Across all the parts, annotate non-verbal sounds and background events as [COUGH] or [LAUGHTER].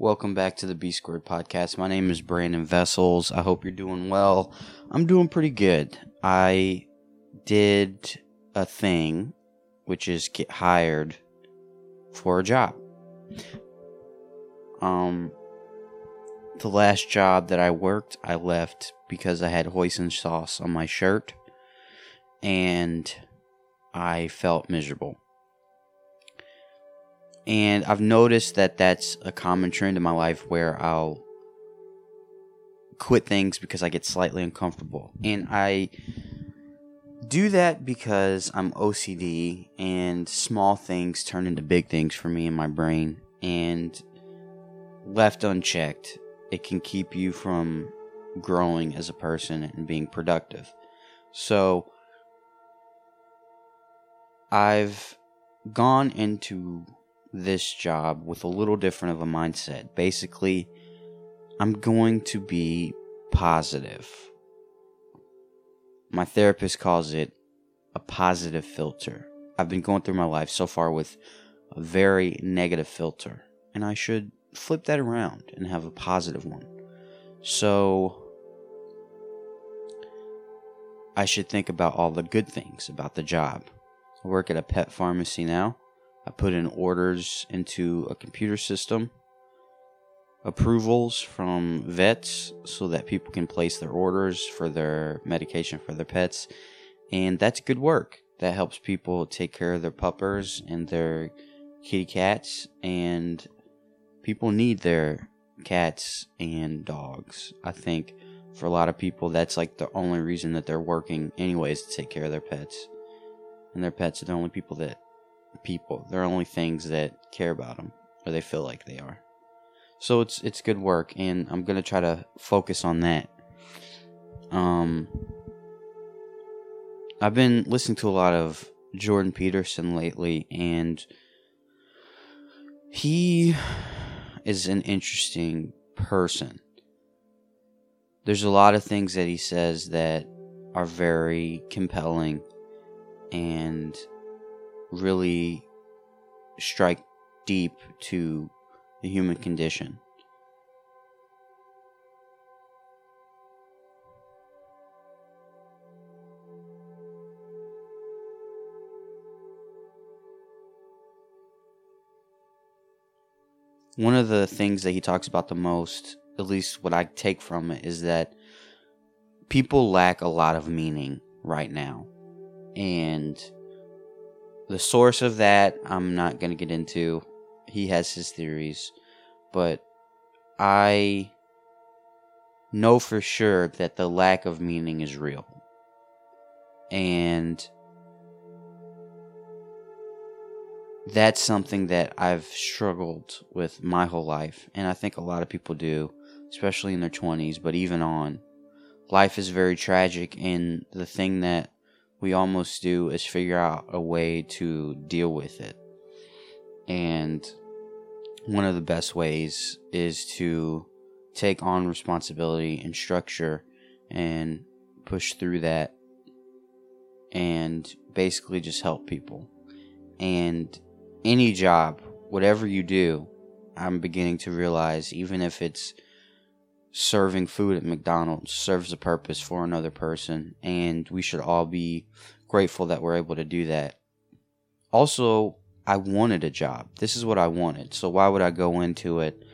Welcome back to the B Squared podcast. My name is Brandon Vessels. I hope you're doing well. I'm doing pretty good. I did a thing, which is get hired for a job. Um, the last job that I worked, I left because I had hoisin sauce on my shirt, and I felt miserable. And I've noticed that that's a common trend in my life where I'll quit things because I get slightly uncomfortable. And I do that because I'm OCD and small things turn into big things for me in my brain. And left unchecked, it can keep you from growing as a person and being productive. So I've gone into this job with a little different of a mindset. Basically, I'm going to be positive. My therapist calls it a positive filter. I've been going through my life so far with a very negative filter, and I should flip that around and have a positive one. So, I should think about all the good things about the job. I work at a pet pharmacy now. I put in orders into a computer system, approvals from vets so that people can place their orders for their medication for their pets. And that's good work. That helps people take care of their puppers and their kitty cats. And people need their cats and dogs. I think for a lot of people, that's like the only reason that they're working, anyways, to take care of their pets. And their pets are the only people that people. They're only things that care about them, or they feel like they are. So it's it's good work, and I'm gonna try to focus on that. Um, I've been listening to a lot of Jordan Peterson lately, and he is an interesting person. There's a lot of things that he says that are very compelling and really strike deep to the human condition. One of the things that he talks about the most, at least what I take from it, is that people lack a lot of meaning right now. And the source of that, I'm not going to get into. He has his theories. But I know for sure that the lack of meaning is real. And that's something that I've struggled with my whole life. And I think a lot of people do, especially in their 20s, but even on. Life is very tragic, and the thing that we almost do is figure out a way to deal with it. And one of the best ways is to take on responsibility and structure and push through that and basically just help people. And any job, whatever you do, I'm beginning to realize, even if it's serving food at McDonald's serves a purpose for another person, and we should all be grateful that we're able to do that. Also, I wanted a job. This is what I wanted. So why would I go into it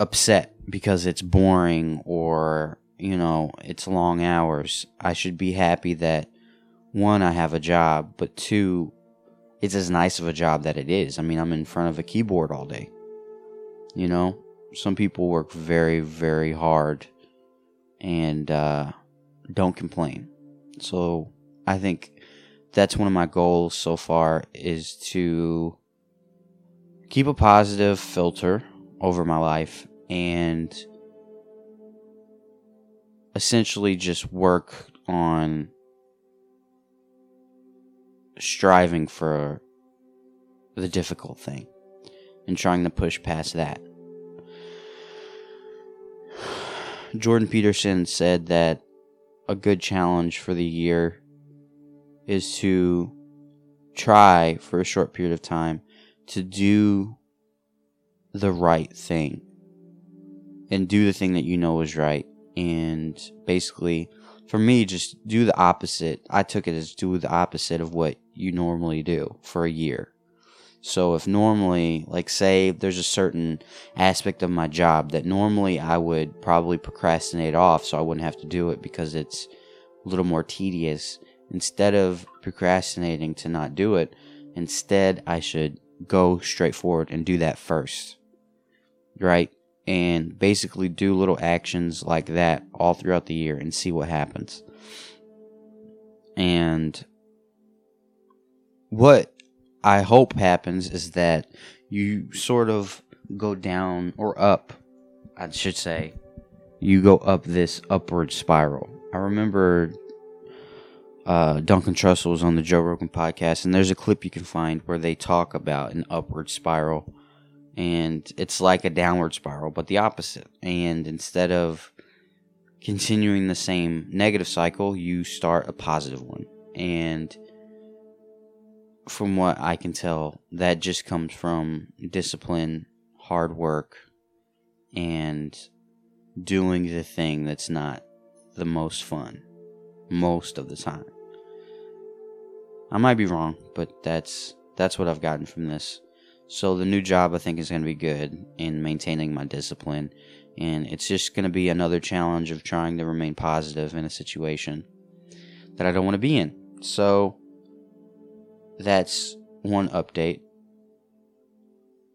upset because it's boring or, you know, it's long hours? I should be happy that one, I have a job, but two, it's as nice of a job that it is. I mean, I'm in front of a keyboard all day. You know, some people work very, very hard and uh, don't complain. So I think that's one of my goals so far is to keep a positive filter over my life and essentially just work on striving for the difficult thing and trying to push past that. Jordan Peterson said that a good challenge for the year is to try for a short period of time to do the right thing and do the thing that you know is right. And basically, for me, just do the opposite. I took it as do the opposite of what you normally do for a year. So if normally, like say there's a certain aspect of my job that normally I would probably procrastinate off so I wouldn't have to do it because it's a little more tedious, instead of procrastinating to not do it, instead I should go straight forward and do that first. Right? And basically do little actions like that all throughout the year and see what happens. And what I hope happens is that you sort of go down or up, I should say. You go up this upward spiral. I remember uh, Duncan Trussell was on the Joe Rogan podcast, and there's a clip you can find where they talk about an upward spiral, and it's like a downward spiral, but the opposite. And instead of continuing the same negative cycle, you start a positive one. And from what I can tell, that just comes from discipline, hard work, and doing the thing that's not the most fun most of the time. I might be wrong, but that's that's what I've gotten from this. So the new job I think is going to be good in maintaining my discipline and it's just going to be another challenge of trying to remain positive in a situation that I don't want to be in. So that's one update.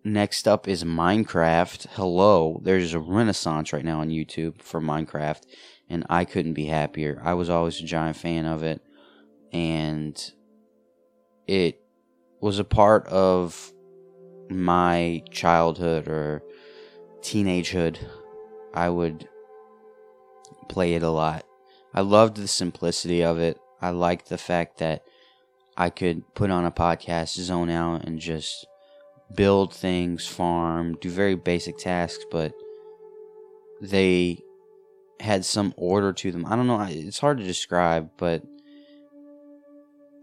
Next up is Minecraft. Hello, there's a renaissance right now on YouTube for Minecraft, and I couldn't be happier. I was always a giant fan of it, and it was a part of my childhood or teenagehood. I would play it a lot. I loved the simplicity of it. I liked the fact that I could put on a podcast, zone out, and just build things, farm, do very basic tasks, but they had some order to them. I don't know, it's hard to describe, but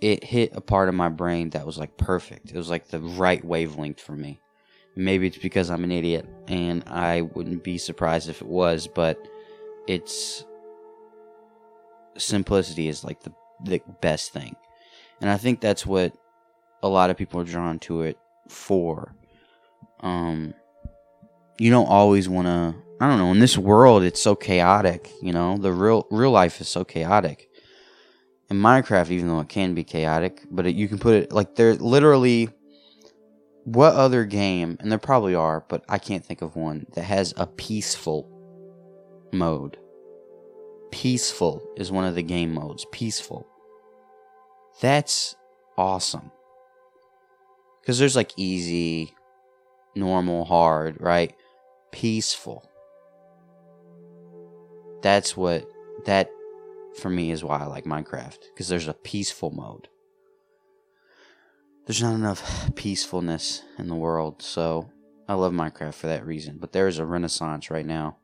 it hit a part of my brain that was like perfect. It was like the right wavelength for me. Maybe it's because I'm an idiot and I wouldn't be surprised if it was, but it's simplicity is like the the best thing. And I think that's what a lot of people are drawn to it for. Um, you don't always want to. I don't know. In this world, it's so chaotic. You know, the real real life is so chaotic. In Minecraft, even though it can be chaotic, but it, you can put it like there. Literally, what other game? And there probably are, but I can't think of one that has a peaceful mode. Peaceful is one of the game modes. Peaceful. That's awesome. Because there's like easy, normal, hard, right? Peaceful. That's what, that for me is why I like Minecraft. Because there's a peaceful mode. There's not enough peacefulness in the world, so I love Minecraft for that reason. But there is a renaissance right now.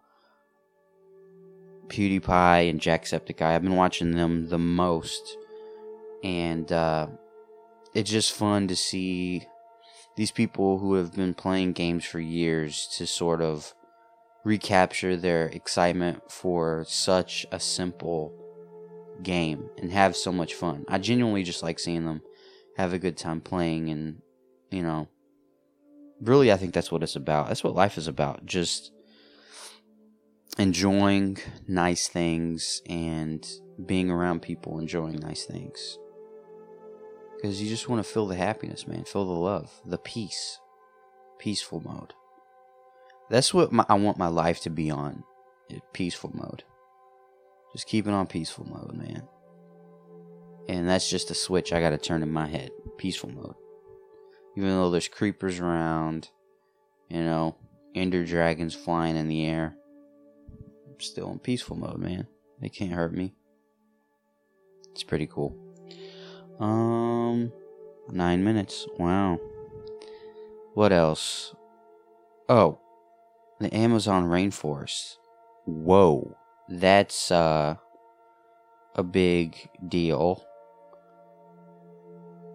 PewDiePie and Jacksepticeye, I've been watching them the most and uh, it's just fun to see these people who have been playing games for years to sort of recapture their excitement for such a simple game and have so much fun. I genuinely just like seeing them have a good time playing and you know really I think that's what it's about. That's what life is about. Just enjoying nice things and being around people enjoying nice things. Because you just want to feel the happiness, man. Feel the love, the peace. Peaceful mode. That's what my, I want my life to be on. Eh, peaceful mode. Just keep it on peaceful mode, man. And that's just a switch I got to turn in my head. Peaceful mode. Even though there's creepers around, you know, ender dragons flying in the air, I'm still in peaceful mode, man. They can't hurt me. It's pretty cool. Um, nine minutes. Wow. What else? Oh, the Amazon rainforest. Whoa, that's uh a big deal.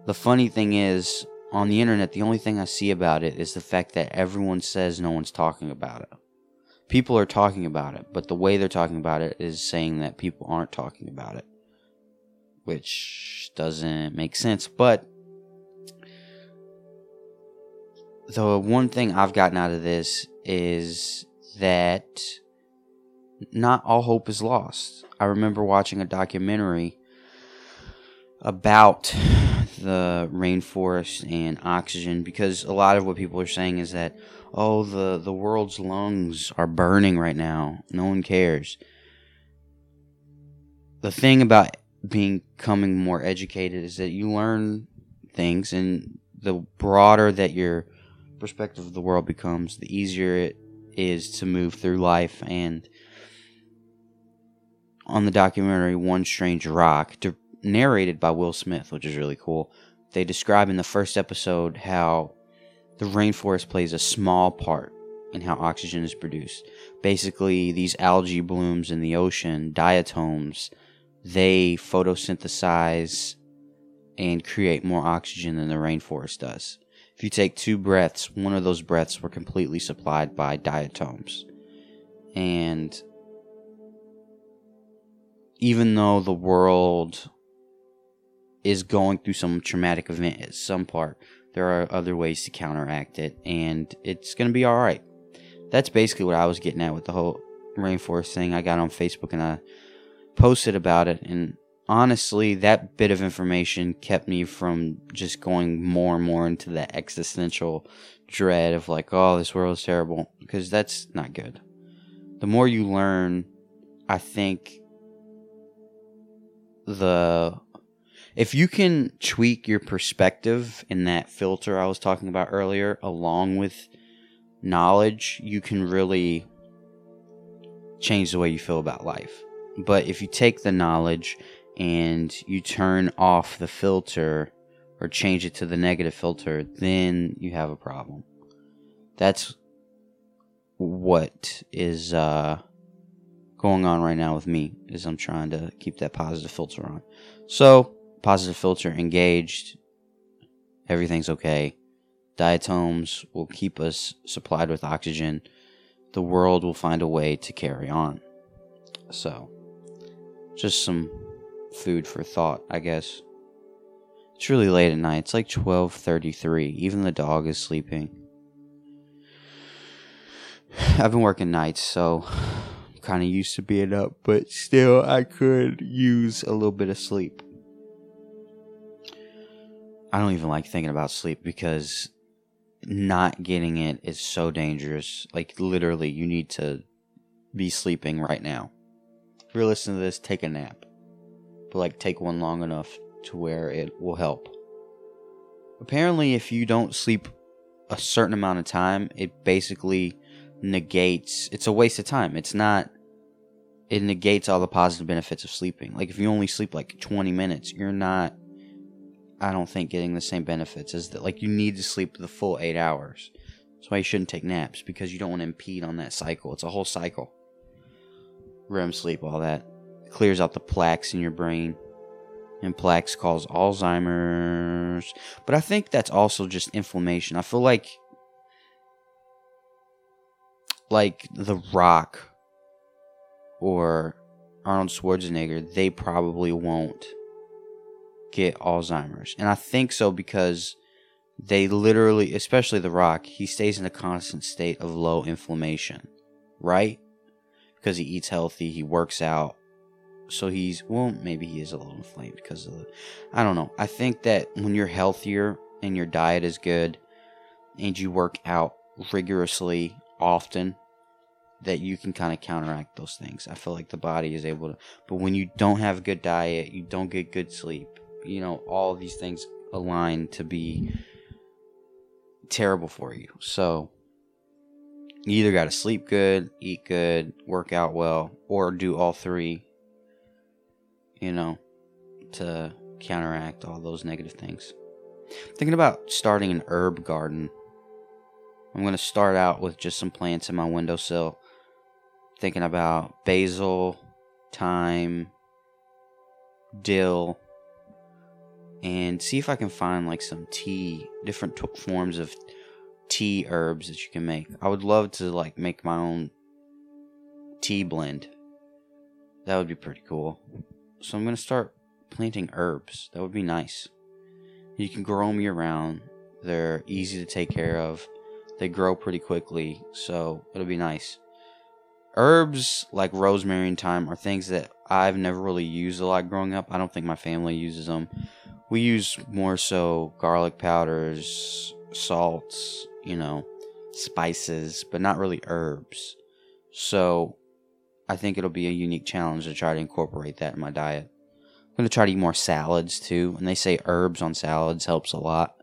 The funny thing is, on the internet, the only thing I see about it is the fact that everyone says no one's talking about it. People are talking about it, but the way they're talking about it is saying that people aren't talking about it, which doesn't make sense. But the one thing I've gotten out of this is that not all hope is lost. I remember watching a documentary about the rainforest and oxygen because a lot of what people are saying is that oh the the world's lungs are burning right now no one cares the thing about becoming more educated is that you learn things and the broader that your perspective of the world becomes the easier it is to move through life and on the documentary one strange rock narrated by Will Smith, which is really cool. They describe in the first episode how the rainforest plays a small part in how oxygen is produced. Basically, these algae blooms in the ocean, diatoms, they photosynthesize and create more oxygen than the rainforest does. If you take two breaths, one of those breaths were completely supplied by diatoms. And even though the world is going through some traumatic event at some part, there are other ways to counteract it, and it's going to be all right. That's basically what I was getting at with the whole rainforest thing. I got on Facebook and I posted about it, and honestly, that bit of information kept me from just going more and more into the existential dread of like, oh, this world is terrible, because that's not good. The more you learn, I think the if you can tweak your perspective in that filter I was talking about earlier, along with knowledge, you can really change the way you feel about life. But if you take the knowledge and you turn off the filter or change it to the negative filter, then you have a problem. That's what is uh, going on right now with me is I'm trying to keep that positive filter on. So positive filter engaged, everything's okay. Diatoms will keep us supplied with oxygen. The world will find a way to carry on. So, just some food for thought, I guess. It's really late at night. It's like 12:33. Even the dog is sleeping. [SIGHS] I've been working nights, so I'm kind of used to being up, but still I could use a little bit of sleep. I don't even like thinking about sleep because not getting it is so dangerous. Like literally, you need to be sleeping right now. If you're listening to this, take a nap. But like take one long enough to where it will help. Apparently, if you don't sleep a certain amount of time, it basically negates it's a waste of time. It's not it negates all the positive benefits of sleeping. Like if you only sleep like 20 minutes, you're not I don't think getting the same benefits as that. Like you need to sleep the full eight hours. That's why you shouldn't take naps because you don't want to impede on that cycle. It's a whole cycle. REM sleep, all that it clears out the plaques in your brain, and plaques cause Alzheimer's. But I think that's also just inflammation. I feel like like The Rock or Arnold Schwarzenegger, they probably won't get Alzheimer's. And I think so because they literally, especially The Rock, he stays in a constant state of low inflammation, right? Because he eats healthy, he works out. So he's, well, maybe he is a little inflamed because of the, I don't know. I think that when you're healthier and your diet is good and you work out rigorously often, that you can kind of counteract those things. I feel like the body is able to, but when you don't have a good diet, you don't get good sleep, you know, all these things align to be terrible for you. So you either got to sleep good, eat good, work out well, or do all three, you know, to counteract all those negative things. Thinking about starting an herb garden. I'm going to start out with just some plants in my windowsill. Thinking about basil, thyme, dill, and see if I can find like some tea, different t- forms of tea herbs that you can make. I would love to like make my own tea blend. That would be pretty cool. So I'm gonna start planting herbs. That would be nice. You can grow them year round. They're easy to take care of. They grow pretty quickly, so it'll be nice. Herbs like rosemary and thyme are things that I've never really used a lot growing up. I don't think my family uses them. We use more so garlic powders, salts, you know, spices, but not really herbs. So I think it'll be a unique challenge to try to incorporate that in my diet. I'm gonna try to eat more salads too, and they say herbs on salads helps a lot.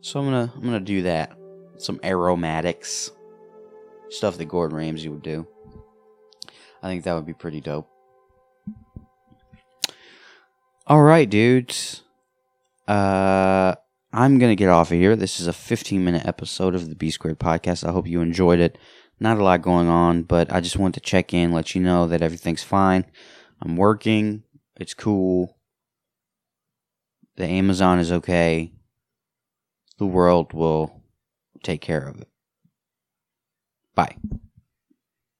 So I'm gonna I'm gonna do that. Some aromatics, stuff that Gordon Ramsay would do. I think that would be pretty dope. All right, dudes. Uh, I'm gonna get off of here. This is a 15 minute episode of the B Squared podcast. I hope you enjoyed it. Not a lot going on, but I just want to check in, let you know that everything's fine. I'm working. It's cool. The Amazon is okay. The world will take care of it. Bye.